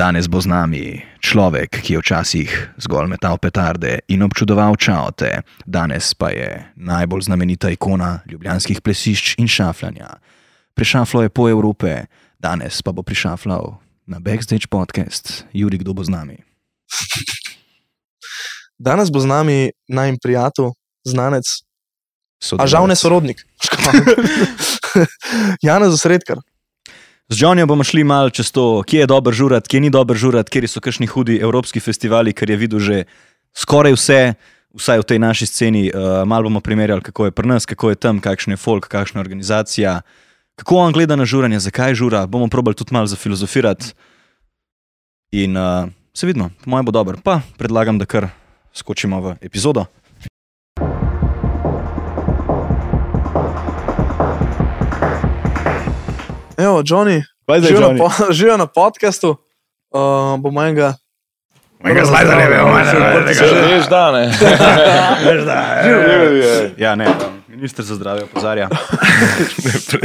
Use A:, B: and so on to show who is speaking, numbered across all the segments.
A: Danes bo z nami človek, ki je včasih zgolj metal petarde in občudoval čaote, danes pa je najbolj znamenita ikona ljubljanskih plesišč in šafljanja. Prešaflo je po Evrope, danes pa bo prišafljal na Backstage podcast. Juri, kdo bo z nami?
B: Danes bo z nami najmanj prijatelj, znanec, a
A: Sodelavec.
B: žal ne sorodnik. Janez Osredkar.
A: Z Johnnyjem bomo šli malo čez to, kje je dober žurat, kje ni dober žurat, kje so kakšni hudi evropski festivali, ker je videl že skoraj vse, vsaj v tej naši sceni. Uh, malo bomo primerjali, kako je pri nas, kako je tam, kakšen je folk, kakšna je organizacija, kako on gleda na žuranje, zakaj žura. Bomo probali tudi malo zafilozofirati. In uh, se vidimo, po mojem bo dobro. Pa predlagam, da kar skočimo v epizodo.
B: Evo, Johnny, živijo na, po, živijo na podkastu. Uh, bomo enega.
A: Mojega slajda ne vemo,
C: Veš, da ne.
A: Ja, ne, um, minister za zdravje opozarja.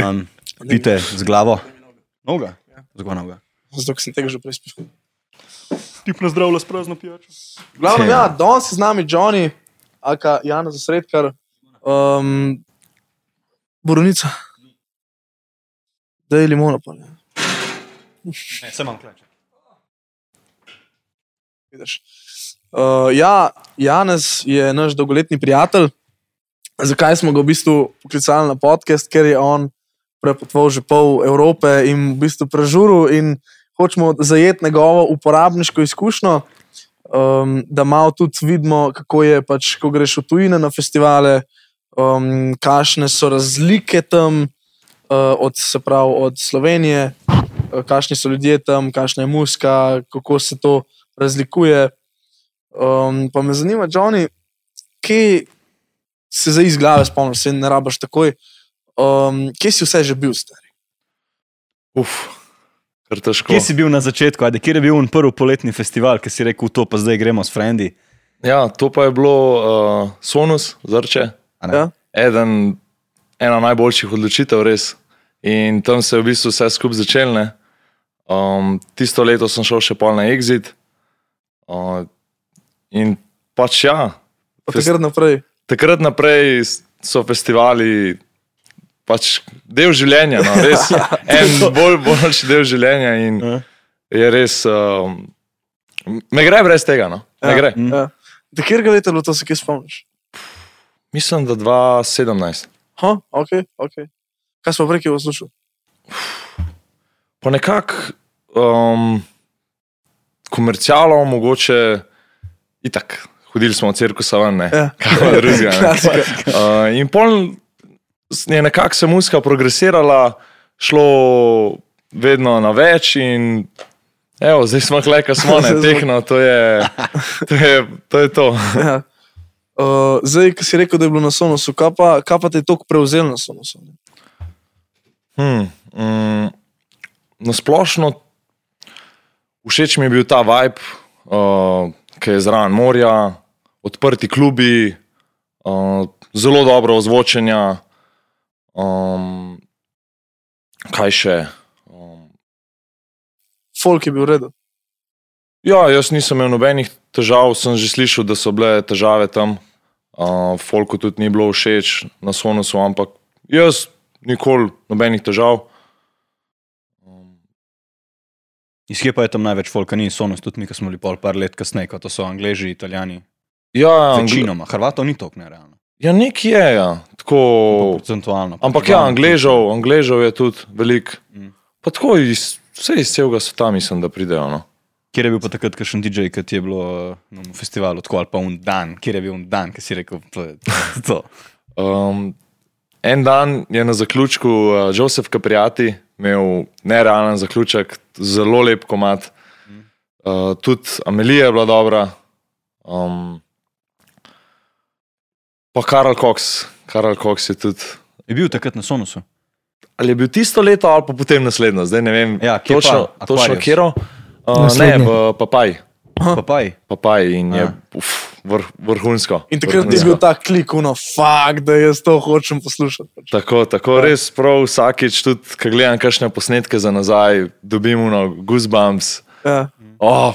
A: Um, pite z glavo. Noga. Zgor noga.
B: Zato sem tega že prej spišal.
A: Tip na zdravje s prazno pijačo.
B: Glavno, ja, danes je z nami Johnny, aka Janez Osredkar, um, Borovnica. Da je limona pa ne.
A: Ne, sem imam kleče.
B: Vidiš. Uh, ja, Janez je naš dolgoletni prijatelj. Zakaj smo ga v bistvu poklicali na podcast? Ker je on prepotoval že pol Evrope in v bistvu prežuril in hočemo zajeti njegovo uporabniško izkušnjo, um, da malo tudi vidimo, kako je, pač, ko greš v tujine na festivale, um, kakšne so razlike tam, od, se pravi, od Slovenije, uh, kakšni so ljudje tam, kakšna je muska, kako se to razlikuje. Um, pa me zanima, Johnny, kje se zdaj iz glave spomniš, se ne rabaš takoj. Um, kje si vse že bil, stari?
C: Uf.
A: Kje si bil na začetku, ajde, kje je bil on prvi poletni festival, ki si rekel, to pa zdaj gremo s frendi?
C: Ja, to pa je bilo uh, Sonus, zrče.
B: Ja?
C: Eden, ena najboljših odločitev, res. In tam se je v bistvu vse skupaj začelo. Um, tisto leto sem šel še pol na Exit. Uh, in pač ja,
B: Od takrat naprej.
C: takrat naprej so festivali pač del življenja, no, res en bolj boljši del življenja. In
A: Ja.
C: je res, um, ne gre brez tega. No, ne
B: Ja.
C: gre.
A: Mm.
B: Ja. Da kjer ga leta to, se kje spomniš?
C: Mislim, da 2017.
B: Ha, ok, ok. Kaj smo prej poslušali?
C: Pa nekako um, komercialno, mogoče itak. Hodili smo v cirkusa ven, ne.
B: Ja.
C: Kaj drugega, ne. Uh, in pol je nekako se muska progresirala, šlo vedno na več in evo, zdaj smo kleka, smo ne, tehno, to je to. Je, to, je to.
B: Ja. Uh, zdaj, ki si rekel, da je bilo na Sonosu, kaj pa, kaj pa te je toliko prevzel na Sonosu?
C: Hmm, mm, na splošno, všeč mi je bil ta vibe, uh, ki je zraven morja, odprti klubi, uh, zelo dobro ozvočenja. Um, kaj še? Um,
B: Folk je bil redo.
C: ja, jaz nisem imel nobenih težav, sem že slišal, da so bile težave tam. Uh, Folku tudi ni bilo všeč na Sonosu, ampak jaz nikoli nobenih težav. Um,
A: Iz kje pa je tam največ folka, ni sonos, tudi mi, ki smo bili pol par let kasneje, kot so Angleži, Italijani.
C: ja, Angli-
A: Večinoma, Hrvatov ni toliko nerealno.
C: Ja, nek je, ja. tako.
A: Procentualno.
C: Ampak ja, Angležev, Angležev je tudi veliko.
A: Mm.
C: Pa tako iz, vse iz celega sveta mislim, da pridejo. No.
A: Kjer je bil pa takrat kakšen DJ, ki ti je bilo na festivalu, tako ali pa un dan, kjer je bil un dan, ki si rekel, to je to.
C: Um, en dan je na zaključku uh, Joseph Capriati imel nerealen zaključek, zelo lep komat. Uh, tudi Amelija je bila dobra. Um, pa Karl Cox, Karl Cox je tudi.
A: Je bil takrat na Sonosu.
C: Ali je bil tisto leto ali pa potem naslednjo, zdaj ne vem.
A: Ja, kje
C: točno,
A: pa?
C: točno kjero. Uh, ne,
B: Naslednji.
C: v Papaji.
A: Papaj.
C: Papaj in je
A: Ja.
C: uf, vrh, vrhunsko.
B: In takrat je bil ta klik, no, fakt, da jaz to hočem poslušati. Pač.
C: Tako, tako res prav vsakič, tudi ko gledam kakšne posnetke za nazaj, dobim uno goosebumps.
B: Ja.
C: Oh,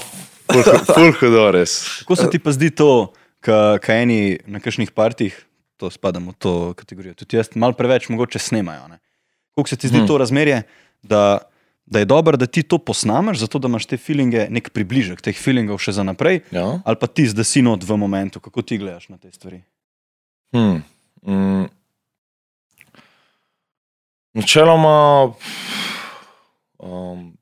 C: ful hudo, res.
A: Kako se ti pa zdi to, kaj eni na kakšnih partih, to spadamo v to kategorijo, tudi jaz malo preveč mogoče snemajo. ne? Kako se ti zdi
C: Hmm.
A: to razmerje, da, da je dobro, da ti to posnameš, zato da imaš te feelinge, nek približek teh feelingov še za naprej,
C: Ja.
A: ali pa ti zdaj si not v momentu, kako ti gledaš na te stvari.
C: Hmm. Mm. Načeloma um,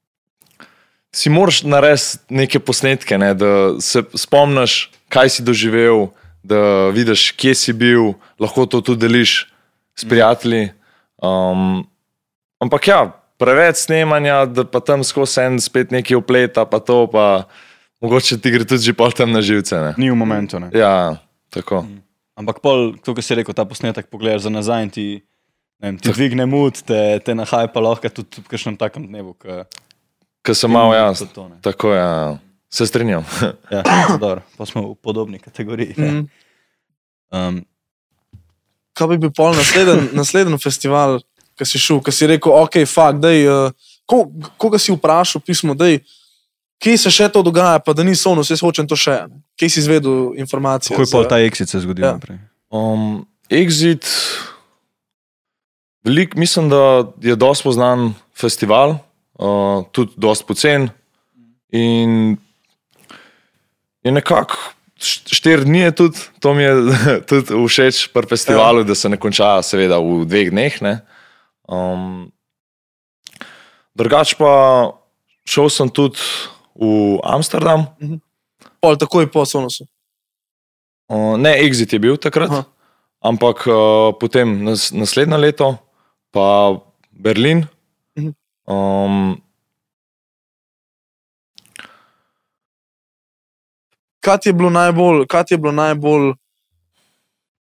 C: si moraš narediti neke posnetke, ne, da se spomniš, kaj si doživel, da vidiš, kje si bil, lahko to tudi deliš s prijatelji. Um, ampak ja, preveč snemanja, da pa tam skozi en spet nekaj upleta, pa to pa mogoče ti gre tudi že pol tam na živce. Ne.
A: Ni v momentu. Ne?
C: Ja, tako.
A: Ampak pol, kot si rekel, ta posnetek pogledaš za nazaj in ti, ne vem, ti dvigne mut, te, te nahaja pa lahko tudi v kakšnem takem dnevu. Ka,
C: Ker sem malo jaz.
A: To, ne.
C: Tako je, ja. se strinjam.
A: ja, dobro, pa smo v podobni kategoriji.
B: Mm.
A: Um,
B: Kaj bi bil pol nasleden, nasleden festival, ki si šel, ki si rekel, ok, fakt, dej, uh, ko, koga si vprašal, pismo, dej, kje se še to dogaja, pa da ni sono, jaz hočem to še. Kje si izvedel informacije?
A: kako je pol
B: za-
A: ta exit se zgodil
B: Ja.
A: naprej?
C: Um, Exit, velik, mislim, da je dosti poznan festival, uh, tudi dosti pocen. In je nekako št- štiri dni, je tudi, to mi je tudi všeč pri festivalu, ja. da se ne konča, seveda, v dveh dneh. Ne. Um, drugač pa šel sem tudi v Amsterdam.
B: Pol takoj po sonosu.
C: Uh, ne, Exit je bil takrat.
B: Aha.
C: ampak uh, potem nas, naslednje leto, pa Berlin.
B: Mhm.
C: Um,
B: Kaj ti je bilo najbolj, kaj ti je bilo najbolj,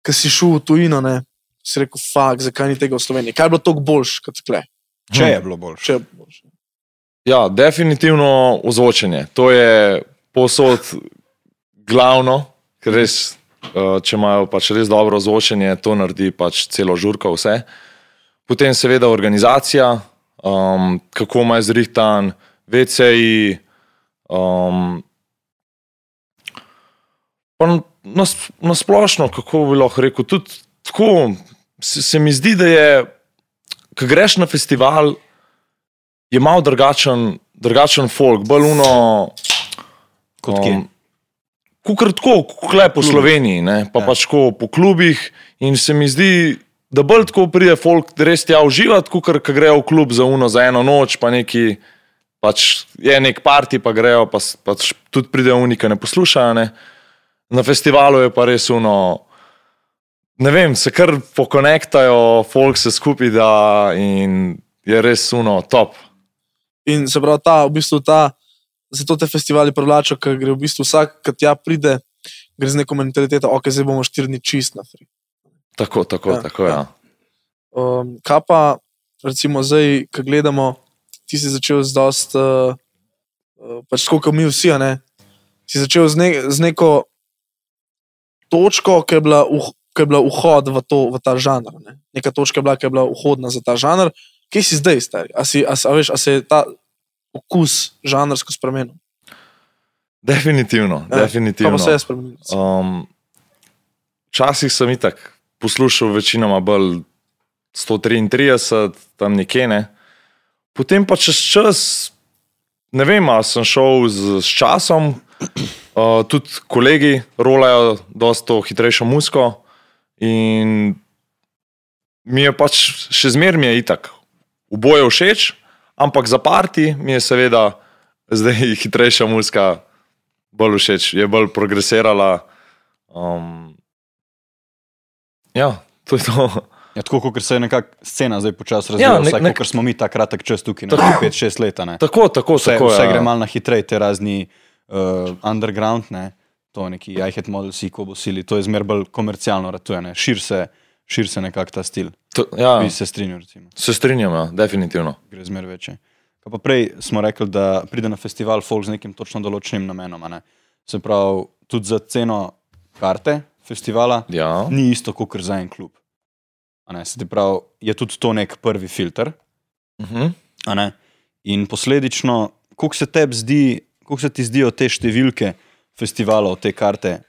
B: ki si šel v tujino, ne? Si rekel, fakt, zakaj ni tega v Sloveniji? Kaj je bilo toliko boljš, kot tle?
A: Če je bilo boljše.
B: Če je bilo boljše.
C: ja, definitivno ozvočenje. To je posod glavno, ker res, uh, če imajo pač res dobro ozvočenje, to naredi pač celo žurko, vse. Potem seveda organizacija, um, kako ima zrihtan, VCI. Um, na, na splošno, kako bi lahko rekel, tudi tako se, se mi zdi, da je, ko greš na festival, je malo drugačen, drugačen folk, bolj uno.
A: Kot kje?
C: Kukar tako, kot le po Sloveniji, ne? pa
A: Ja.
C: pač tako po klubih. In se mi zdi, da bolj tako pride folk, res tja uživati, kot ko grejo v klub za uno, za eno noč, pa neki. Pač je nek parti, pa grejo, pa, pač tudi pridejo unika, ne poslušajo. Ne? Na festivalu je pa res uno. Ne vem, se kar pokonektajo, folk se skupaj da in je res uno top.
B: In se pravi, ta, v bistvu ta, zato te festivali privlačijo, ker gre v bistvu vsak, ki tja pride, gre z neko mentaliteto, ok, zdaj bomo štiri dni čist na fri.
C: Tako, tako,
B: Ja,
C: ja, tako ja.
B: Um, kaj pa, recimo, zdaj, ko gledamo, ti si začel z dost, uh, pač tako kot mi vsi, ne? Si začel z, ne, z neko točko, ki je bila, uh, ki je bila vhod v, to, v ta žanr. Ne? Neka točka je bila, ki je bila vhodna za ta žanr. Kje si zdaj, stari? A, si, a, a, veš, a se je ta okus žanrsko spremenil?
C: Definitivno,
B: Ja,
C: definitivno.
B: Se je spremenil?
C: Um, Včasih sem itak poslušal večinoma bolj 133, tam nekje ne. Potem pa čez čas, ne vem, ali sem šel z, s časom, uh, tudi kolegi rolajo dosta hitrejšo musko in mi je pač še zmeraj mi je itak. Oboje všeč, ampak za parti mi je seveda zdaj hitrejša muska bolj všeč, je bolj progresirala. Um, ja, to je to.
A: Ja, tako kot se je nekako scena zdaj počasi
C: Ja,
A: razvija,
C: nek-
A: ja,
C: nek-
A: ker smo mi ta kratek čas tukaj,
C: Tako.
A: na 5-6 let. ne.
C: Tako, tako,
A: Vse,
C: tako.
A: vse
C: ja.
A: gre malo na hitreje, te razni uh, underground, ne, to neki iHead modeli, ko bo sili, to je zmer bolj komercialno, ratuje, ne, šir se, šir se nekako ta stil.
C: To, ja,
A: Bi se strinjal, recimo,
C: se strinjam, ja, definitivno.
A: gre zmer večje. Kaj pa prej smo rekli, da pride na festival folk z nekim točno določenim namenom. Ne. Se pravi, tudi za ceno karte festivala
C: Ja.
A: ni isto kot za en klub. Se pravi, je tudi to nek prvi filter.
C: Uh -huh.
A: a ne. In posledično, kako se zdi, se ti zdijo te številke festivalov, te karte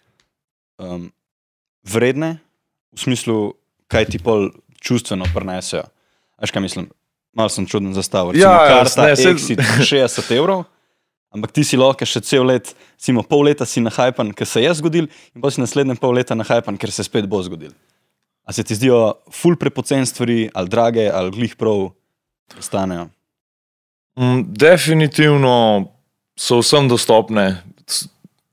A: um, vredne, v smislu, kaj ti pol čustveno prenesejo. Veš, kaj mislim? Malo sem čuden zastavil. Recimo,
C: Ja, ja,
A: karta Exit 60 evrov, ampak ti si lahko še cel let, recimo pol leta si na hajpan, ker se je zgodil, in pa si naslednje pol leta na hajpan, ker se spet bo zgodil. A se ti zdijo ful prepocen stvari, ali drage, ali glih prav stanejo?
C: Mm, definitivno so vsem dostopne.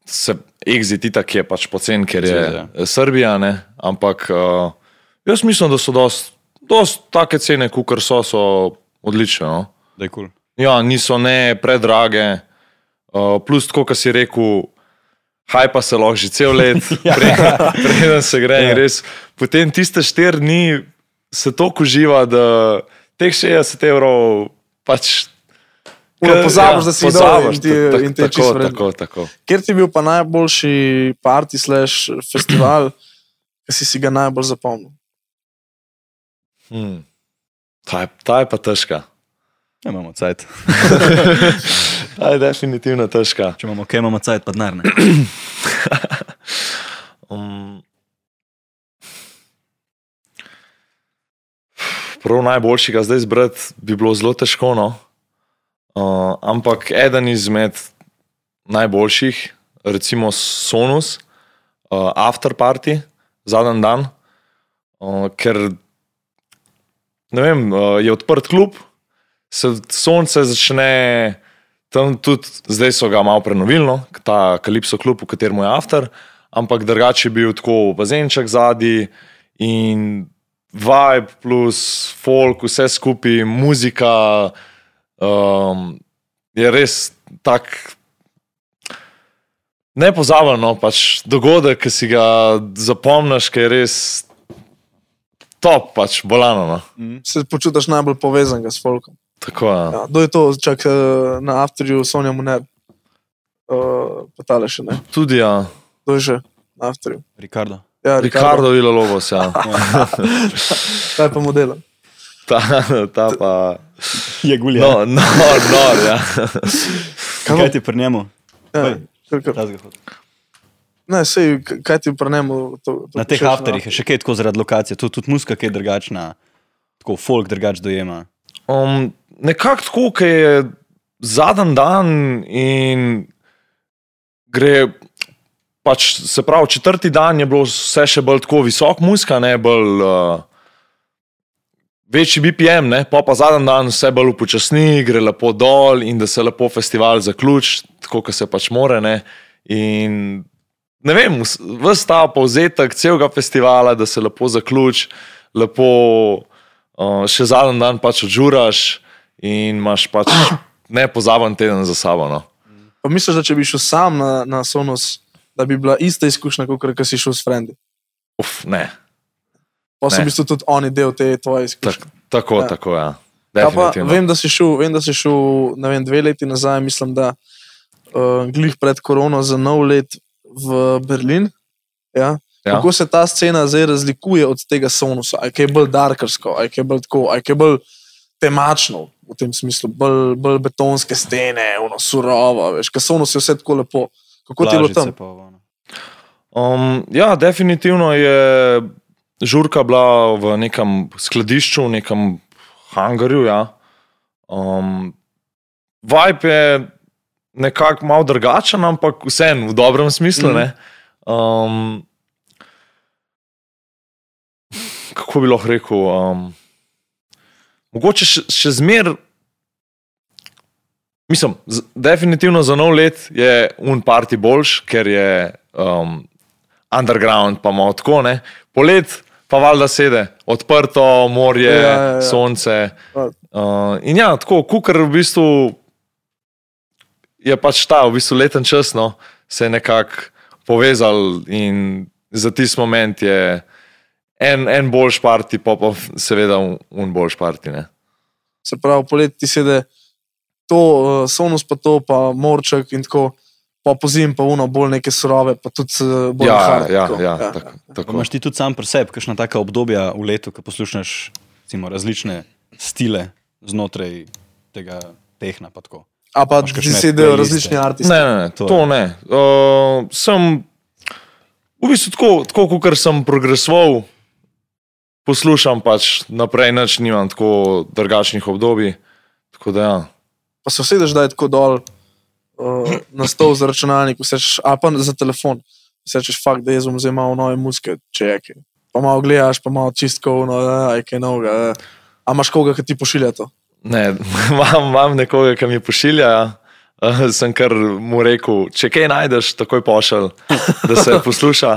C: Se, exit itak je pač pocen, ker je eh, Srbija, ne? ampak uh, jaz mislim, da so dost, dost take cene, kot so, so odlične. No?
A: Da je kul. Cool.
C: Ja, niso ne predrage, uh, plus tako, kot si rekel, hajpa se lahko že cel let, pre, preden se gre.
A: Ja.
C: Ja. Res, potem tiste štiri dni se toliko uživa, da teh 60 evrov pač.
B: Ura, pozabiš, da si
C: pozabiš,
B: ti-
C: ta-
B: in ti je
C: tako,
B: čisto
C: tako, tako.
B: Kjer ti je bil pa najboljši party slash festival, ki si si ga najbolj zapomnil?
C: Hmm. Ta, je, ta je pa težka.
A: Ja, imamo cajt.
C: Ta je definitivno težka.
A: Če imamo kaj, imamo cajt, pa denar. ne.
C: Um, prav najboljšega zdaj izbrati bi bilo zelo težko. No? Uh, ampak eden izmed najboljših, recimo Sonus, uh, After Party, zadnji dan, uh, ker vem, uh, je odprt klub, se sonce začne. Tam tudi zdaj so ga malo prenovili, no, ta Kalipso klub, v katerem je After, ampak drugače je bil tako bazenček zadnji in vibe plus folk, vse skupaj, muzika. Um, je res tak nepozaben, no, pač dogodek, ki si ga zapomniš, ki je res top, pač bolano. No.
B: Se počutiš najbolj povezanega s folkom?
C: Tako, ja.
B: Ja, kdo je to, čak eh, na Afterju, Sonja Muner? Uh, Patale še ne.
C: Tudi ja.
B: Kdo je že na Afterju?
A: Ricardo.
B: Ja,
C: Ricardo Villalobos, ja.
B: Kaj pa modela?
C: Ta, ta pa.
A: Je gulja.
C: No, no, no, ja.
B: Kaj
A: Kaj ti pri njemu?
B: Ja. Ne, sej, kaj ti pri njemu? To, to
A: Na teh
B: počneš
A: afterjih je še kaj tako zaradi lokacije, tudi, tudi muska, je drugačna, tako folk drugač dojema.
C: Um, nekako tako, ki je zadnji dan in gre. Pač, se pravi, četrti dan je bilo vse še bolj tako visok, muska, ne bolj. Uh, Večji BPM, ne? pa pa zadnji dan vse bolj upočasni, gre lepo dol in da se lepo festival zaključi, tako kot se pač more. Ne? In ne vem, vse ta povzetek celega festivala, da se lepo zaključi, lepo uh, še zadnji dan pač odžuraš in imaš pač nepozaben teden za sabo. No.
B: Pa misliš, da če bi šel sam na, na Sonos, da bi bila ista izkušnja, kot kar si šel s Frendi?
C: Uf, ne,
B: Pa so v bistvu tudi oni del te tvoje
C: tak,
B: izkušnje.
C: tako,
B: Ja.
C: tako, ja.
B: Ja, pa, vem, da si šel, vem, da si šel vem, dve leti nazaj, mislim, da uh, glih pred korono za nov let v Berlin. Ja?
C: Ja.
B: Kako se ta scena zdaj razlikuje od tega Sonusa? Aj kaj je bolj darkarsko, aj kaj je bolj tako, aj kaj je bolj temačno v tem smislu, bolj, bolj betonske stene, ono surovo, veš, ker Sonus je vse tako lepo. Kako ti je bilo tam?
A: pa.
C: Um, ja, definitivno je žurka bila v nekem skladišču, v nekem hangarju. Ja. Um, vibe je nekako malo drugačen, ampak vseeno v dobrem smislu. Mm. Um, kako bi lahko rekel? Um, mogoče še, še zmer. Mislim, z, definitivno za nov let je un party boljš, ker je um, underground, pa malo tako. Ne? Polet pa valjda sede, odprto morje,
B: Ja,
C: ja,
B: ja,
C: sonce. Uh, in ja, tako, kukar v bistvu je pač ta, v bistvu leten čas, no, se je nekako povezal in za tisti moment je en, en boljš parti, pa pa seveda un, un boljš parti. Ne?
B: Se pravi, poleti ti sede to, uh, Sonus pa to, pa Morček in tako. Pa pozim, pa uno, bolj neke surove, pa tudi eh, bolj
C: Ja,
B: hard,
C: ja,
B: tako.
C: ja, tako,
A: Pa
C: tako.
A: Imaš ti tudi sam pri sebi, kakšna taka obdobja v letu, ko poslušaš recimo, različne stile znotraj tega tehna. pa tako?
B: A pa ti sedejo
A: playliste?
B: različni artisti.
C: Ne, ne, ne,
A: To
C: to, to ne. Uh, sem v bistvu tako, tako kot sem progresoval, poslušam pač naprej, nič nimam tako drugačnih obdobij. Tako da ja.
B: Pa se usedeš, da je tako dol uh, na stol za računalnik, vseš, a pa za telefon. Sečeš fakt, da jaz bom zdaj malo nove muzike, če je kaj. Pa malo gledaš, pa malo čistko, no, aj kaj novega. A imaš koga, ki ti pošilja to?
C: Ne, imam, imam nekoga, ki mi pošilja. ja. Uh, sem kar mu rekel, če kaj najdeš, takoj pošelj, da se posluša.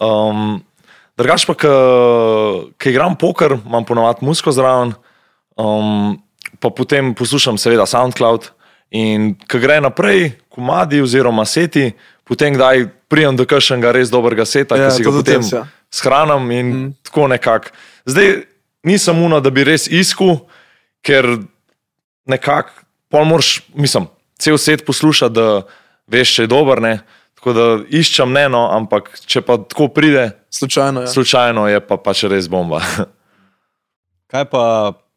C: Um, Drugač pa, ki igram poker, imam ponovadi musko zraven, um, pa potem poslušam seveda SoundCloud. In ko gre naprej, komadi oziroma seti, potem kdaj prijem do kakšnega res dobrega seta,
B: Ja,
C: ki si ga potem
B: jaz, ja.
C: shranim in mm. tako nekako. Zdaj nisem uno, da bi res iskal, ker nekako, pol moraš, mislim, cel svet posluša, da veš, če je dober, ne. Tako da iščem ne, no, ampak če pa tako pride,
B: Slučajno, ja.
C: slučajno je pa pač res bomba.
A: Kaj pa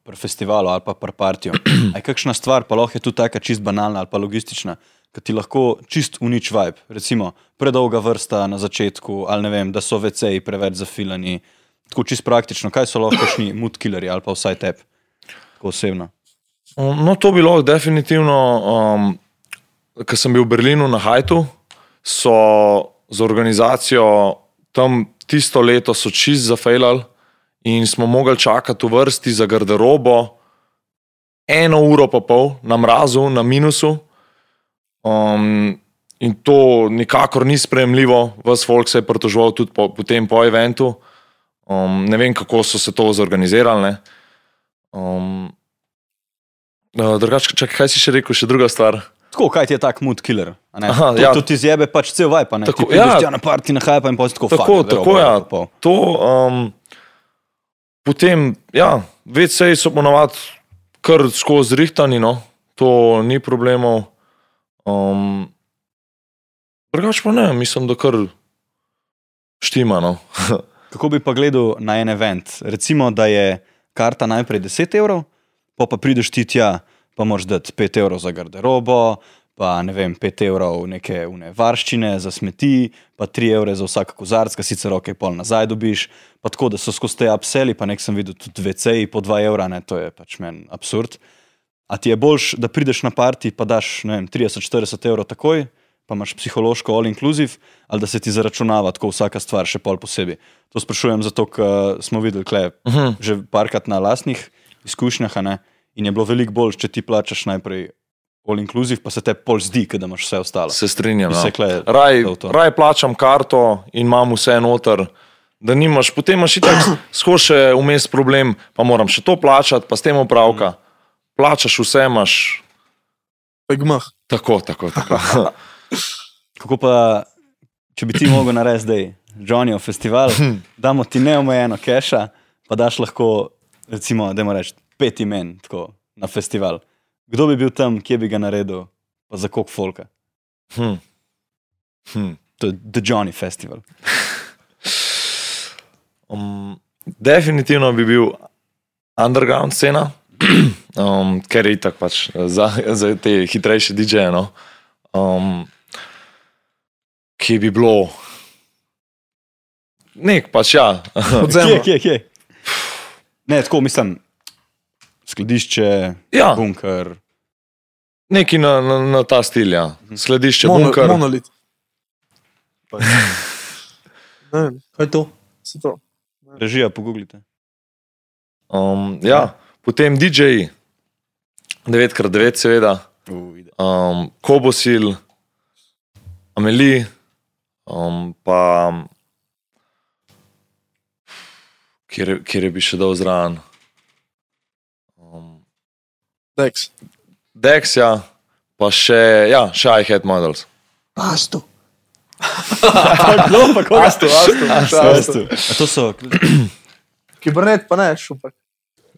A: pri festivalu ali pa pri partiju? Aj kakšna stvar, pa lahko je tudi taka čist banalna ali pa logistična, ki ti lahko čist unič vibe. Recimo predolga vrsta na začetku, ali ne vem, da so VC-ji preveč zafilani. Tako čist praktično, kaj so lahko kakšni mood killerji ali pa vsaj tebi, tako osebno.
C: Um, No, to bi lahko definitivno, um, ko sem bil v Berlinu na Hajtu, so z organizacijo tam tisto leto so čist zafejlali in smo mogli čakati v vrsti za garderobo eno uro pa pol na mrazu, na minusu. Um, in to nikakor ni sprejemljivo, vas folk se je pritoževal tudi po, potem po eventu. Um, ne vem, kako so se to zorganizirali. ne. Um, Uh, drugače, čakaj, kaj si še rekel, še druga stvar?
A: Tako, kaj ti je tak mood killer?
C: Aha,
A: to,
C: ja.
A: to ti zjebe pač cel vibe, a ne?
C: Tako,
A: ti
C: ja.
A: na parti, na hype in potem tako
C: Tako,
A: fuck,
C: tako
A: verovo,
C: ja.
A: pa pol.
C: To, um, potem, ja, VC-ji so ponovadi kar skozi rihtani, no, to ni problemov. Um, drugače pa ne, mislim, da kar štima. No.
A: Kako bi pa gledal na en event? Recimo, da je karta najprej 10 evrov, pa pa prideš ti tja, pa moraš dati 5 evrov za garderobo, pa ne vem, 5 evrov neke une varščine za smeti, pa 3 evre za vsak kozarc, ki sicer ok, pol nazaj dobiš. Pa tako, da so skozi te upseli, pa nek sem videl tudi VC-ji po 2 evra, ne, to je pač meni absurd. A ti je boljš, da prideš na parti, pa daš ne vem, 30-40 evrov takoj, pa imaš psihološko all inclusive, ali da se ti zaračunava tako vsaka stvar še pol posebej. To sprašujem zato, ker smo videli kle, uh -huh. že parkrat na lastnih izkušnjah, ne, in je bilo veliko bolj, če ti plačaš najprej all inclusive, pa se te pol zdi, da imaš vse ostalo.
C: Se strinjam. No.
A: se kle
C: Raj, raj plačam karto in imam vse noter. Da nimaš, potem imaš itak skozi še vmes problem, pa moram še to plačati, pa s tem opravka. Plačaš vse, imaš
B: Pegmah.
C: tako, tako. tako.
A: Kako pa, če bi ti mogel narediti zdaj, Johnnyov festival, damo ti neomejeno keša, pa daš lahko, recimo, da moraš pet imen tako, na festival. Kdo bi bil tam, kje bi ga naredil, pa za koliko folka?
C: Hm. Hm.
A: To je The Johnny Festival.
C: Um, definitivno bi bil underground scena, um, ker je itak pač za, za te hitrejše DJ-je. No. Um, ki bi bilo. Nek pač ja.
A: Kje,
B: Podzemno.
A: kje, kje? Ne, tako mislim, skladišče,
C: ja,
A: bunker.
C: neki na, na, na ta stil, ja. Sledišče,
B: Mono,
C: bunker.
B: monolit. Ne vem,
D: Kaj je to?
B: se to.
A: Režija, pogooglite.
C: Um, ja, potem DJ-ji, 9x9, seveda, um, Kobosil, Amelie, um, pa kjer, kjer je bi še dal zraven.
B: Dex.
C: Dex, ja, pa še, ja, še iHead Models.
D: Pasto.
A: Kdo pa koga?
B: Astu, astu, astu, astu.
A: A to so,
B: Kibernet pa ne, šupak.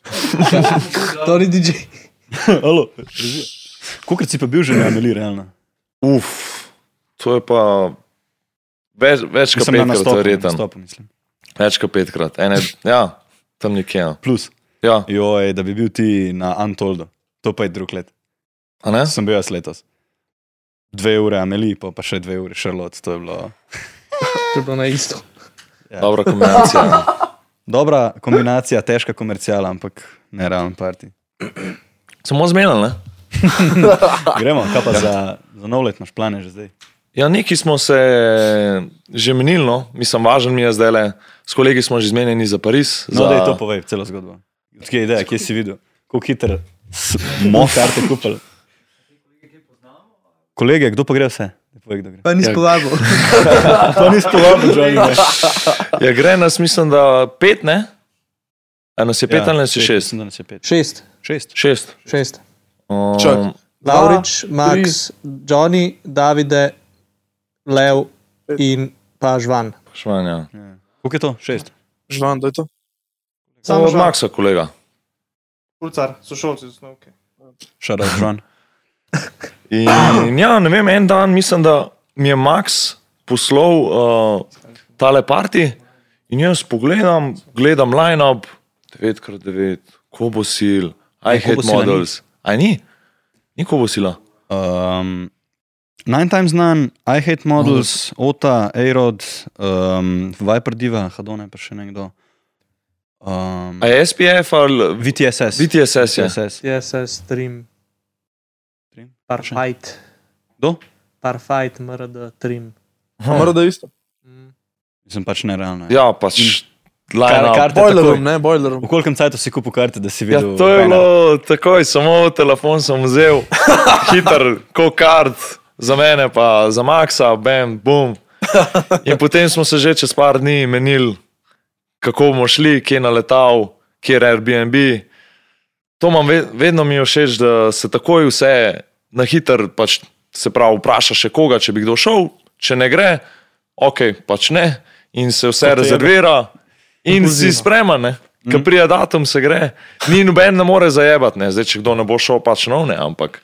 D: To ni DJ.
A: alo. Kolikrat si pa bil že na Ameli, realno?
C: Uf, to je pa več, več kot petkrat, verjetno.
A: nastopu, mislim.
C: Več kot petkrat. Ene, ja, tam nekje. no.
A: Plus,
C: Ja,
A: joj, da bi bil ti na Antoldu, to pa je drug let.
C: A ne?
A: Sem bil jaz letos. Dve ure Ameli, pa, pa še dve ure Charlotte. To je bilo
D: To je bilo na isto.
C: Dobra kombinacija. ja.
A: dobra kombinacija, težka komercijala, ampak ne ravno parti.
C: Samo zmenili, ne?
A: Gremo, kaj pa za, za nov let imaš plane že zdaj?
C: Ja, neki smo se že menili, no. mislim, važen mi je zdaj le. S kolegi smo že zmenjeni za Pariz.
A: No,
C: za...
A: da je to povej, celo zgodbo. Kje je ideja, kje si videl, kako hitro smo karte kupili? Kolege, kdo pa gre vse? Povej, gre.
D: Pa nisi
C: Ja.
D: povabil.
A: To nisi povabil, Johnny. ne.
C: Ja, gre nas, mislim, da pet, ne? A nas je pet ali nas je šest?
A: Mislim, da nas je pet.
D: Šest.
A: Šest.
C: Šest.
D: Šest.
C: Um,
B: Čak.
D: Laurič, Max, Johnny, Davide, Lev in pa Žvan.
C: Švanja.
A: Ja. Koliko je to? Šest.
B: Žvan, da je to.
C: Samo od Maxa, kolega.
E: Pulcar, sošolci z osnovke.
A: Šara, Žan.
C: In, ja, ne vem, en dan mislim, da mi je Max poslal uh, tale parti in jaz pogledam, gledam line-up, 9x9, Kobosil, I
A: Ne,
C: hate
A: Kobosila ni.
C: models. Aj ni? Ni Kobosila.
A: Um, Nine Times None, I Hate Models, Ota, Aerod, um, Viper Diva, Hadone, pa še nekdo. Um,
C: A je SPF ali
A: VTSS.
C: VTSS je?
A: VTSS.
D: CSS, Trim,
A: Trim?
D: Parfight.
A: Kdo?
D: Parfight, MRD, Trim.
B: Je isto.
A: Mislim pač nerealno. je.
C: Ja, pač
B: Boilerom,
A: takoj.
B: ne, boilerom.
A: V kolikem cajtu si kupil karte, da si
C: Ja,
A: videl?
C: to je bilo takoj, samo telefon sem vzel, hiter, kot kart, za mene pa za Maxa, bam, bum. In potem smo se že čez par dni menili, kako bomo šli, kje na letal, kje je Airbnb. To imam ve- vedno mi je všeč, da se takoj vse na hiter, pač se pravi, vpraša še koga, če bi kdo šel, če ne gre, ok, pač ne. In se vse
A: Kot tebe.
C: rezervira, in si spreman, ne. Ko prija datum, se gre. Ni noben ne more zajebati, ne. Zdaj, če kdo ne bo šel, pač no, ne, ampak.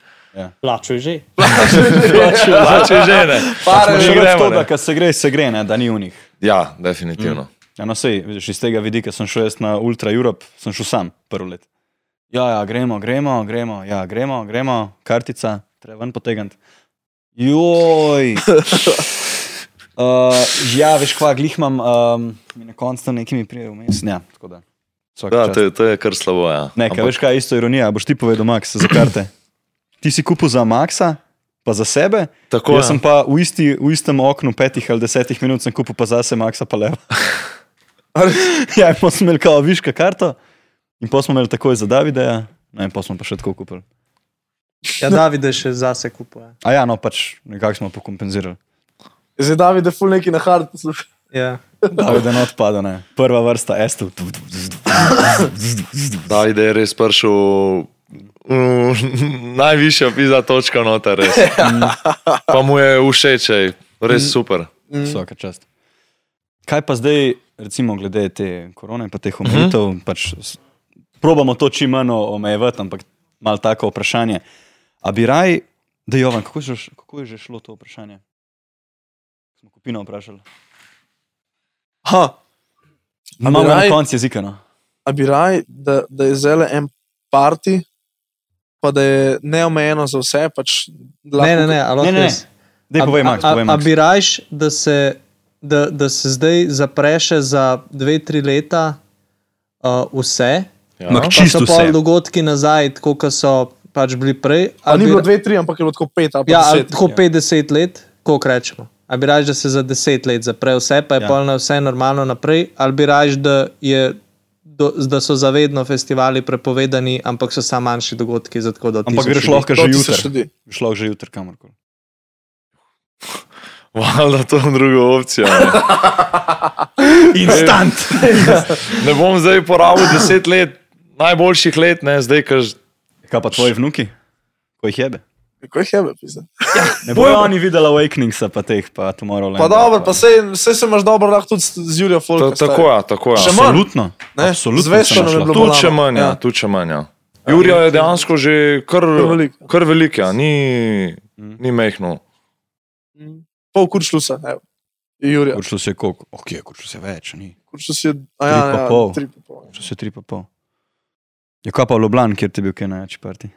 D: Plačuj že.
C: Plače že ne.
B: Pare,
A: več
C: gremo,
A: to, da se gre, se gre, ne, da ni v njih.
C: Ja, definitivno.
A: Ja, no, sej, vidiš, iz tega vidika sem šel jaz na Ultra Europe, sem šel sam prvo let. Ja, ja, gremo, gremo, gremo, ja, gremo, gremo, kartica, treba ven potegniti. Joj. Uh, ja, veš, kva, glih imam, um, mi na koncu tam nekimi prijel vmes. Ja, tako da. vsaka
C: Ja, to, je- to je kar slabo. Ja.
A: Ne, kaj, veš kaj, je isto ironija, boš ti povedal, Max, za karte. Ti si kupil za Maxa, pa za sebe,
C: Tako
A: jaz
C: je.
A: sem pa v, isti, v istem oknu petih ali desetih minut sem kupil pa zase Maxa pa leva. ja, in pa smo imeli kao viška karto in pa smo imeli takoj za Davideja, no in pa smo pa še tako kupili.
D: Ja, Davide še zase kupuje.
A: A ja, no pač nekako smo pokompenzirali.
B: Zdaj David je ful neki na hard posluša.
D: Ja.
A: Davide not pada, ne. Prva vrsta, estu.
C: Davide je res prišel. Uh, najvišja pizza točka noter, res. Pa mu je všeč, res super.
A: Vsaka čast. Kaj pa zdaj, recimo, glede te korone in teh omejitev, uh -huh. pač probamo to čim manj omejevati, ampak malo tako vprašanje. A bi raj, da Jovan, kako, je kako je že šlo to vprašanje? Smo kupino vprašali.
B: Ha, A
A: Imamo na koncu jezika. No?
B: a bi raj, da, da je zele en parti, pa da je neomejeno za vse. Pač,
D: Ne,
B: lahko-
D: ne, ne, ali
A: Ne, ne, ne. Dej, povej, Max, povej,
D: A
A: Max.
D: bi rajš, da se, da, da se zdaj zapre še za dve, tri leta uh, vse,
C: Ja.
D: Pa
A: čisto
D: so
A: vse.
D: pol dogodki nazaj, tako kot so pač bili prej.
B: A
D: ali
B: ni
D: bi
B: bilo dve, tri, ampak je bilo tako pet ali pa
D: Ja,
B: deset.
D: tako 50 let, koliko rečemo. Ali bi raje, da se za 10 let zapre vse, pa je
A: Ja.
D: ja. polno vse normalno naprej, ali bi raje, da, je, do, da so zavedno festivali prepovedani, ampak so samo manjši dogodki.
A: Ampak greš lahko že jutri. Greš lahko že jutri kamorkoli.
C: Valjda to je druga opcija. Ne.
A: Instant!
C: ne bom zdaj porabil deset let, najboljših let, ne zdaj, ker
A: Kaj pa tvoji vnuki? Ko jih jebe?
B: Kako jih je, pisa.
A: Ne bojo oni videli Awakeningsa, pa teh, pa Tomorrowland.
B: Pa dobro, pa sej, sej se imaš dobro lahko tudi z Jurijo Folkom.
C: tako je, tako je.
B: Še manj.
A: Absolutno.
B: Ne,
A: Absolutno.
B: z Veščanom
A: sem
B: je bilo
C: Tu če manj, ja,
B: Ja.
C: tu če manj. Ja. Jurija je dejansko že kar,
B: velik.
C: kar velik, ja. ni, ni mehno.
B: Pol kuršlusa. Je.
A: Kuršlus je koliko? Ok, kuršlus je več, ni.
B: Kuršlus je, a ja,
A: Tri pa
B: ja,
A: pol.
B: tri pa pol.
A: Kuršlus je tri pa pol. Je kaj pa v Ljubljani, kjer ti je bil kaj največji parti?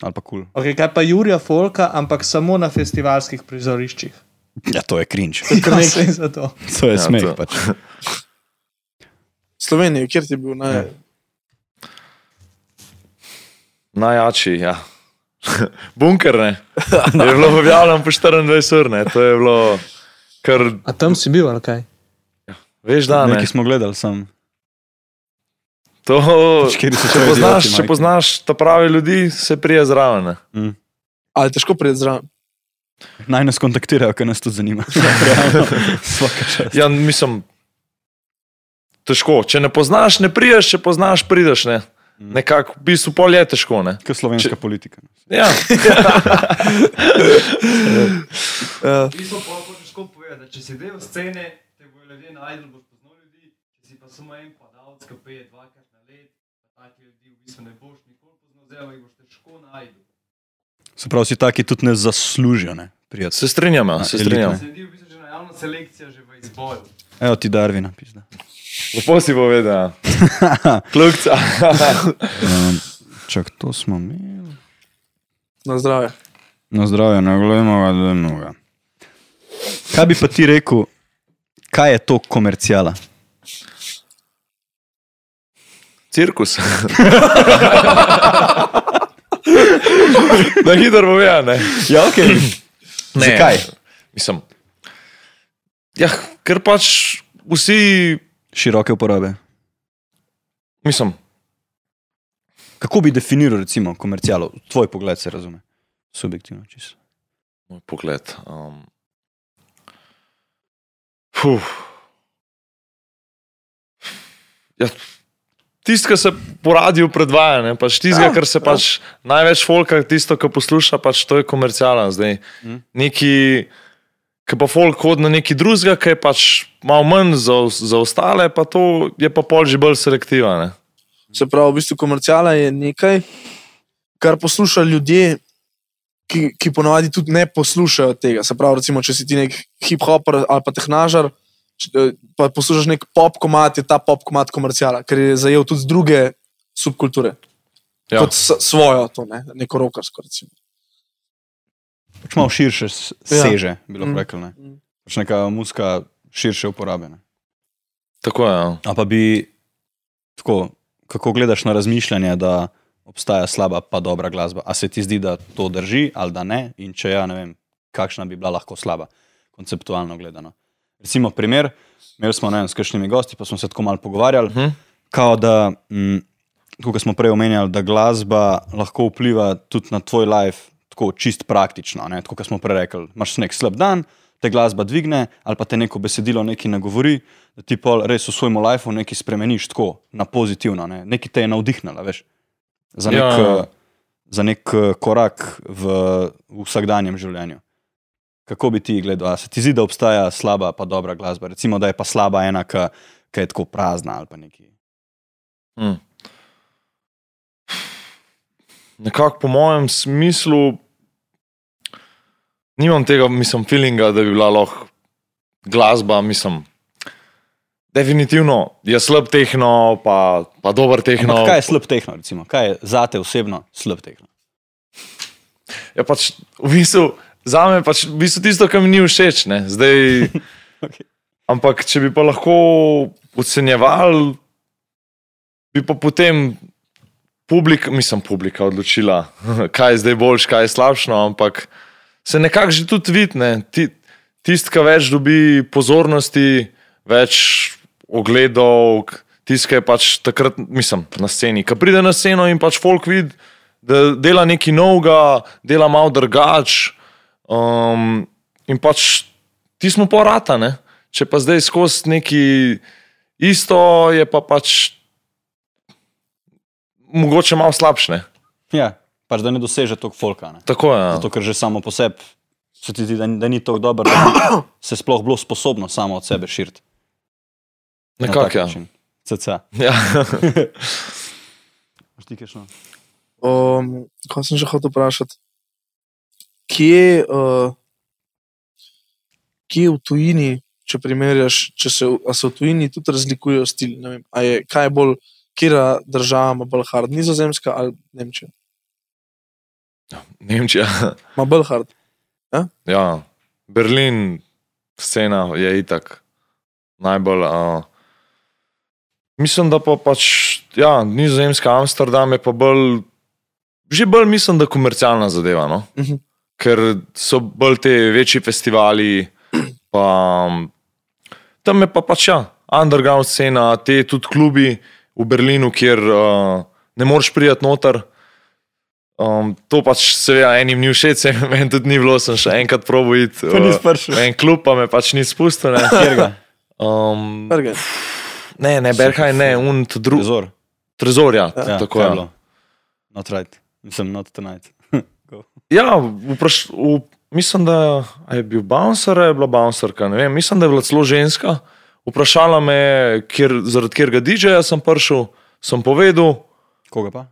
A: Ali pa kul. Cool.
D: Okay, kaj pa Jurija Folka, ampak samo na festivalskih prizoriščih.
A: Ja, to je cringe.
D: Ja, saj zato.
A: To je
C: Ja,
A: smeh.
C: to-
A: Pač.
B: Slovenija, kjer ti je bil naj...
A: Ja.
C: Najjači, ja. Bunker, ne. Je bilo objavljeno po 24 ur, ne. To je bilo, kar,
D: A tam si bil ali kaj?
C: veš, da ne.
A: Nekaj smo gledali sam.
C: To,
A: so
C: če, poznaš,
A: idioti,
C: če poznaš ta pravi ljudi, se prije zraven.
A: Mm.
B: Ali težko priti zraven?
A: Naj nas kontaktirajo, ker nas tudi zanima.
C: Ja, mislim, težko. Če ne poznaš, ne priješ, če poznaš, prideš. Ne. Nekako, v bistvu, pol je težko. Ne.
A: Kot slovenska politika.
C: Ja.
B: Ja.
F: Hočeš tako povedati, če si del scene, te bojo ljudje najdel, boš poznal ljudi, če si pa samo en padalec, ki peje dvakrat na let, pa take ljudi v bistvu ne boš nikoli poznal, pa jih boš težko najdel.
A: Se pravi, si taki tudi ne zaslužijo, ne? Prijatelj.
C: Se strinjam, ja, se
A: elitne.
C: strinjam.
F: Sledi v bistvu že najavna selekcija, že v izboju.
A: Evo ti Darvina, pizda.
C: Lepo si povedal. Kljubca.
A: Um, čak, to smo imeli.
B: Na zdravje.
A: Na zdravje, ne gledamo da je mnoga. Kaj bi pa ti rekel, kaj je to komercijala?
C: Cirkus. Na hitro povedal, ne.
A: Ja, ok.
C: ne.
A: Zakaj?
C: Mislim. Ja, ker pač vsi,
A: Široke uporabe.
C: mislim,
A: Kako bi definiral, recimo, komercijalo? Tvoj pogled se razume. Subjektivno, čisto.
C: moj pogled. Um, fuh. Ja, Tisto, kar se po radiju predvaja, ne, pač tisto,
A: Ja,
C: kar se
A: ja.
C: pač največ folka, tisto, kar posluša, pač to je komercialno zdaj.
A: Mhm.
C: Neki, ki pa folk hodi na neki drugega, ki je pač malo manj za, za ostale, pa to je pa pol že bolj selektivno.
B: Se pravi, v bistvu komercijala je nekaj, kar poslušajo ljudje, ki, ki ponovadi tudi ne poslušajo tega. Se pravi, recimo, če si ti nek hip-hopper ali pa tehnažar, eh, pa poslušaš nek pop komat, je ta pop komat komercijala, ker je zajel tudi druge subkulture.
C: Ja.
B: Kot svojo, to, ne? neko rokarsko. Recimo.
A: Pač malo širše s-
B: Ja.
A: seže, bi lahko
B: Mm.
A: rekel. Ne?
B: Mm.
A: Pač neka muska širše uporabe. Ne?
C: Tako je. Ja.
A: A pa bi, tako, kako gledaš na razmišljanje, da obstaja slaba pa dobra glasba? A se ti zdi, da to drži ali da ne? In če ja, ne vem, kakšna bi bila lahko slaba, konceptualno gledano. Recimo primer, imeli smo vem, s kakšnimi gosti, pa smo se tako malo pogovarjali,
C: Mhm.
A: kao da, mm, kot smo prej omenjali, da glasba lahko vpliva tudi na tvoj life, tako čist praktično. Ne? Tako kot smo prej rekli, imaš nek slab dan, te glasba dvigne, ali pa te neko besedilo nekaj nagovori, da ti pol res v svojem lifeu nekaj spremeniš tako na pozitivno, ne? nekaj te je navdihnilo, veš. Za nek,
C: Ja.
A: ja. za nek eh, korak v, vsakdanjem življenju. Kako bi ti gledal? Se ti zdi, da obstaja slaba pa dobra glasba? Recimo, da je pa slaba ena, ki ki je tako prazna ali pa nekaj.
C: Hmm. Nekako po mojem smislu, nimam tega, mislim, feelinga, da bi bila lahko glasba, mislim. Definitivno je slab tehno, pa, pa dober tehno.
A: Ampak kaj je slab tehno, recimo? Kaj je za te osebno slab tehno?
C: Je pač v bistvu, za me pač v bistvu tisto, kar mi ni všeč. Ne. Zdaj,
A: Okay.
C: ampak če bi pa lahko ocenjeval, bi pa potem publika, mislim, publika odločila, kaj je zdaj boljš, kaj je slabšno, ampak se nekako že tudi vidne. Ti, Tisti, ki več dobi pozornosti, več ogledov, tisti, ki je pač takrat, mislim, na sceni. Ki pride na sceno in pač folk vidi, da dela nekaj novega, dela malo drugače. Um, in pač ti smo pa rata, ne? Če pa zdaj skozi neki isto, je pa pač mogoče malo slabše.
A: Ja, pač da ne doseže toliko folka. Ne?
C: Tako je. ja.
A: Zato, ker že samo po sebi se ti zdi, da, da ni tako dobro, da se sploh bilo sposobno samo od sebe širiti. Na
C: Nekako ja.
A: način. Cca.
C: ja.
A: Imaš ti kakšno?
B: Um, kaj sem že hotel vprašati? Kje, uh, kje v tujini, če primerjaš, če se, se v tujini tudi razlikujejo stili? Vem, je, kaj je bolj, kera država ima bolj hard, nizozemska ali Nemčija?
C: Nemčija.
B: Ma bolj hard.
C: Ja, Berlin, scena je itak najbolj. Uh, mislim, da pa pač, ja, nizozemska Amsterdam je pa bolj, že bolj mislim, da komercialna zadeva. No?
B: Mhm.
C: Ker so bolj te večji festivali, pa tam je pa pač ja, underground scena, te tudi klubi v Berlinu, kjer uh, ne moreš prijeti noter. Um, to pač seveda enim ni všeč, se meni tudi ni bilo, sem še enkrat probil iti
A: nisi
C: v-
A: prišel.
C: v en klub, pa me pač ni spustil. Ne,
A: Kjer ga?
C: um, ne, ne Berhaj, ne, un drugi.
A: Trezor.
C: Trezor, ja,
A: Ja,
C: ja tako je.
A: bilo? Not right. Mislim, not tonight. Go.
C: Ja, vpraš, v, mislim, da je bil bouncer, je bila bouncerka. Ne vem, mislim, da je bila celo ženska. Vprašala me, je, kjer, zaradi katerega DJ-ja sem prišel, sem povedal.
A: Koga pa?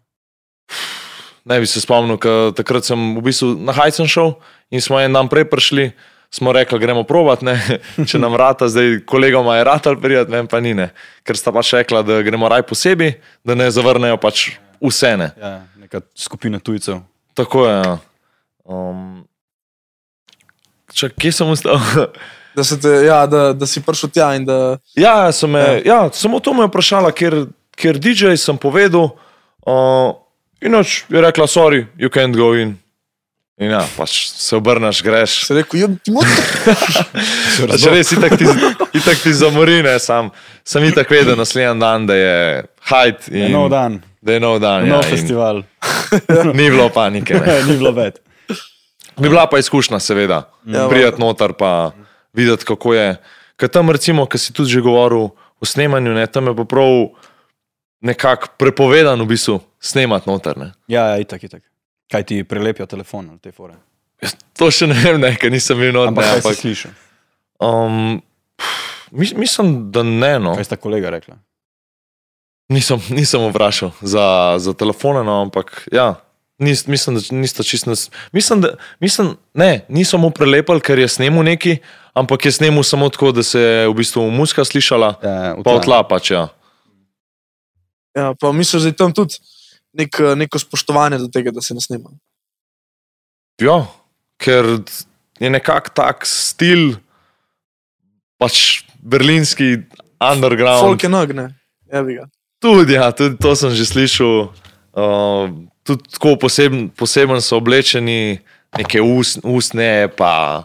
C: Ne bi se spomnil, ker takrat sem v bistvu na Hajcen šel in smo en dan prej prišli. Smo rekli, gremo provat, ne? če nam vrata, zdaj kolegoma je ratal prijat, meni pa ni, ne? ker sta pač rekla, da gremo raj posebej, da ne zavrnejo pač vse. Ne?
A: Ja, neka skupina tujcev.
C: Tako je. ja. Um, čak, kje sem ustal?
B: Da, te, ja, da, da si prišel tja da.
C: ja, me, ja, samo to me je vprašala, ker, ker DJ sem povedal. Uh, Inoč je rekla, sorry, you can't go in. In ja, pač se obrneš, greš.
B: Si rekel, "Jeb ti mot.
C: Če res itak ti, itak ti zamori, ne, sam, sem itak vedel naslednji dan, da je hajt in
A: nov dan,
C: da je nov dan.
A: nov
C: ja,
A: festival.
C: Ni bilo panike. Ne.
A: Ni bilo več.
C: Bi bila pa izkušnja, seveda.
B: Ja,
C: Ja, Prijeti noter, pa videti, kako je. Ker tam, recimo, ki si tudi že govoril o snemanju, ne, tam je pa prav nekako prepovedan v bistvu snemati noter. Ne.
A: Ja, ja, itak, itak. Kaj ti prelepijo telefon ali te fore?
C: To še ne vem, ker nisem bil noter.
A: Ampak
C: ne, Ampak,
A: slišal?
C: um, mis, mislim, da ne. No.
A: Kaj sta kolega rekla?
C: Nisem, nisem vprašal za, za telefone, no, ampak ja, nis, mislim, da nista čisto. nas- Mislim, da mislim, ne, nisem mu prelepil, ker je snemu neki, ampak je snemu samo tako, da se je v bistvu muska slišala,
A: Ja,
C: pa od tla pač. Ja.
B: Ja, pa misliš, da je tam tudi nek, neko spoštovanje do tega, da se ne snema.
C: ja, ker je nekako tak stil, pač berlinski underground.
B: Folk je nog, ne. Evi ga.
C: Tudi, ja, tudi to sem že slišal. Uh, tudi tako poseben, poseben so oblečeni, neke ust, ustne, pa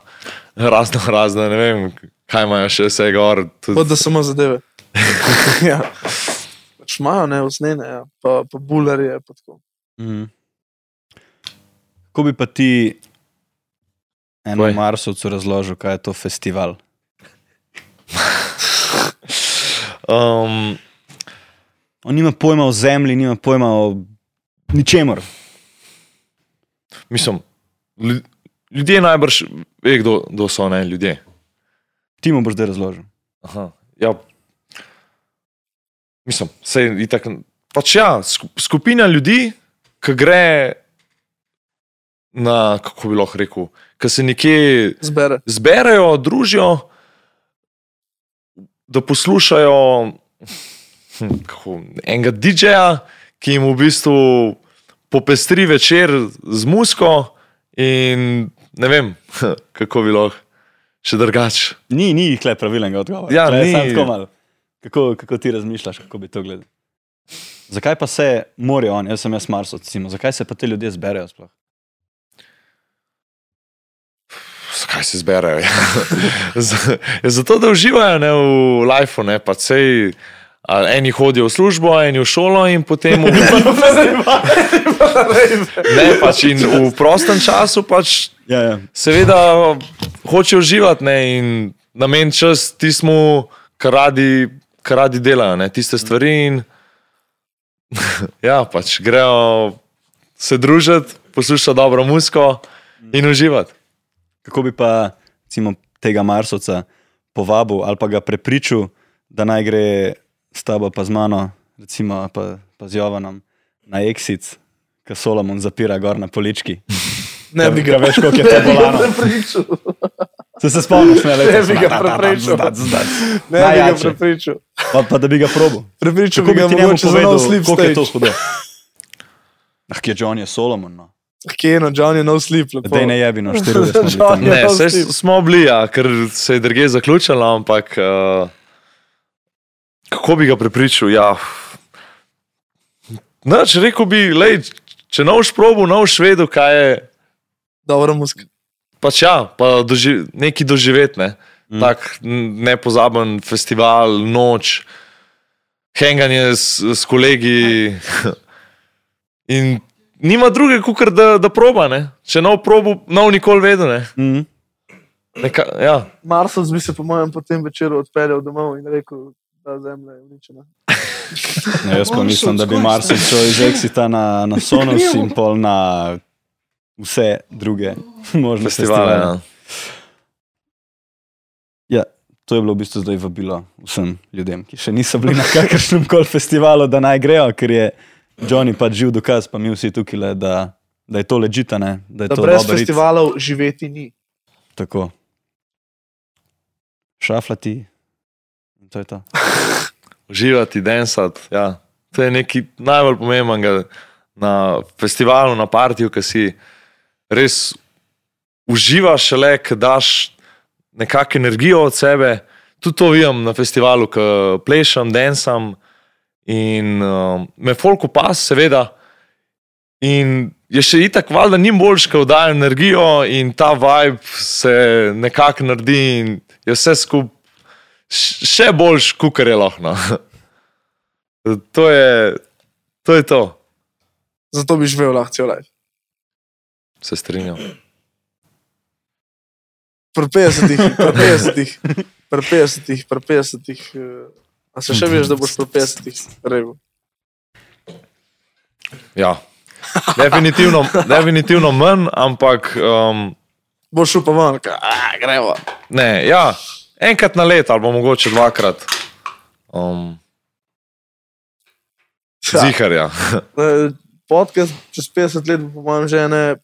C: razno razne, ne vem, kaj imajo še vse gor. Tudi,
B: Kot da samo zadeve. ja. Pač imajo, ne, usnjene, ja. pa, pa bulerje. Pa tako.
A: Mhm. Kako bi pa ti eno
C: Povej.
A: Marsovcu razložil, kaj je to festival?
C: um,
A: On nima pojma o zemlji, nima pojma o ničemer.
C: mislim, lju- ljudje najbrž ve, kdo, kdo so ne ljudje.
A: Ti mu boš zdaj razložil.
C: Aha, ja. Mislim, se je tako. Pač ja, sku- skupina ljudi, ki gre na, kako bi lahko rekel, ki se nekje
B: Zbere.
C: zberejo, družijo, da poslušajo hm, kako, enega DJ-ja, ki jim v bistvu popestri večer z musko in ne vem, kako bi lahko še drugače.
A: Ni, ni kle pravilnega odgovora.
C: Ja,
A: Tule je
C: ni.
A: Kako, kako ti razmišljaš, kako bi to gledal? Zakaj pa se morajo oni, jaz sem jaz Marsov, recimo, zakaj se pa te ljudje zberejo sploh?
C: Zakaj se zberejo? Ja, Zato, da uživajo ne, v lifeu, ne pa sej. Eni hodijo v službo, eni v šolo, in potem v, ne, pač in v prostem času pač
A: Ja, ja.
C: seveda hoče uživati ne, in nameniti čas tistemu, kar radi, radi delajo, ne, tiste stvari. In, ja, pač grejo se družiti, poslušati dobro muziko in uživati.
A: Kako bi pa recimo, tega Marsovca povabil ali pa ga prepričal, da naj gre s tabo pa z mano, recimo pa, pa z Jovanom na Exit, ki Solomon zapira gor na polički.
B: Ne bi ga
A: več, koliko je to bolano.
B: prepričal.
A: Se, se spomniš, ne,
B: Ne bi ga prepričal. Ne bi ga prepričal.
A: Pa, pa da bi ga probil.
B: Prepričal
A: Kako
B: bi ga mogoče za nov slip
A: koliko je to hudo? Ah, kje je John, je Solomon. No.
B: Kje no, John je no sleep. lepo.
A: Dej ne jebi, no, štiri ure smo bili
B: John
A: tam.
B: je-
C: Ne, saj
B: vsi.
C: smo bili, ja, ker se je druge zaključilo, ampak uh, kako bi ga prepričal? Ja. Noč, rekel bi, lej, če ne boš probil, ne boš vedel, kaj je.
B: Dobra muska.
C: Pač ja, pa doži, neki doživeti. Ne?
A: Mm.
C: Tak nepozaben festival, noč, henganje s, s kolegi. In nima druge, kot da, da proba. Ne? Če probo, ne bo nikoli vedel. Ne?
A: Mm.
C: Neka, ja.
B: Marsovc bi se po mojem po tem večeru odpeljal domov in rekel, da zemlja je uničena.
A: Ne, jaz pa mislim, da bi Mars šel iz Exita na, na Sonos in pol na vse druge možne
C: Festivale.
A: festivale.
C: Ja.
A: Ja, to je bilo v bistvu zdaj vabilo vsem ljudem, ki še niso bili na kakršnem koli festivalu, da naj grejo, ker je Johnny pač živ dokaz, pa mi vsi tukaj, le, da, da je to ležitane, da je
B: Da
A: to
B: brez
A: dober rit.
B: festivalov živeti ni.
A: Tako. Šaflati. In to je to.
C: Uživati, densati. Ja. To je nekaj najbolj pomembnega na festivalu, na partiju, ki si res uživaš, šele, ki daš nekakšno energijo od sebe. Tudi to vidim na festivalu, ko plešem, densam in uh, me folko pas, seveda. In je še itak, valjda, ni boljš, ko dajo energijo in ta vibe se nekako naredi in je vse skupaj še boljš, kukar je lahko. no. To je to. Je to.
B: Zato bi živel lahko cel life.
C: Se strinjam.
B: Pri 50-ih, pri 50-ih, pri 50-ih, pri 50-ih. eh, A se še veš, da boš pri 50-ih rekel?
C: Ja. Definitivno, definitivno manj, ampak um,
B: Boš šel pa ven, gremo.
C: ne, ja, enkrat na leto ali mogoče dvakrat. Um,
B: Ja.
C: Zihar, ja.
B: Eh, Podcast čez 50 let, bo po mojem, že ne,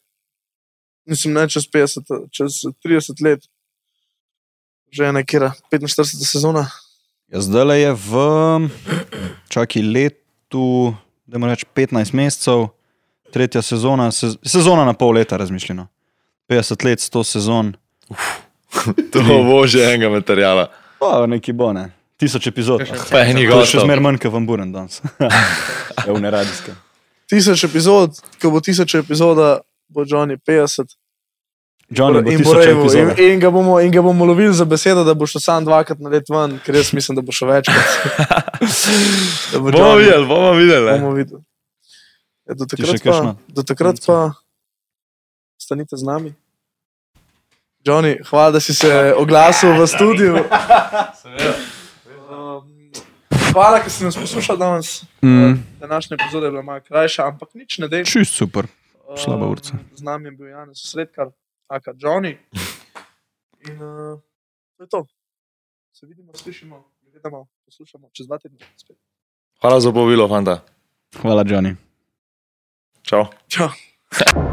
B: mislim, ne čez 50, čez 30 let, že nekje 45 sezona.
A: Ja, zdaj je v čaki letu, da moramo reči 15 mesecev, tretja sezona, sez, sezona na pol leta razmišljeno. 50 let, 100 sezon,
C: To bo že enega materijala.
A: pa neki bo ne. Tisoč epizod.
C: Pa je
A: je še zmer manj, kot vam buren danes. Je v neradijske.
B: Tisoč epizod, ko bo tisoč epizoda, bo Johnny 50.
A: Johnny
B: in, bo revel, in, in, ga bomo, in ga bomo lovili za besedo, da bo šel sam dvakrat na let ven, ker jaz mislim, da bo šel večkrat. Da bo
C: Bomo videli, bomo videli.
B: bomo videli. Ja, do
A: še
B: takrat, pa,
A: kakšno?
B: do takrat pa stanite z nami. Johnny, hvala, da si se oglasil v studiu. Um, Hvala, ker si nas poslušal danes.
A: Mm.
B: Današnja epizoda je bila malo krajša, ampak nič ne dej.
A: Čist super. Slaba
B: Um,
A: urca.
B: Z nami je bil Janez Sredkar, aka Johnny. In uh, to je to. Se vidimo, slišimo, gledamo, poslušamo čez dva tedna. spet.
C: Hvala za povilo, fanta.
A: Hvala, Johnny.
C: Čau.
B: Čau.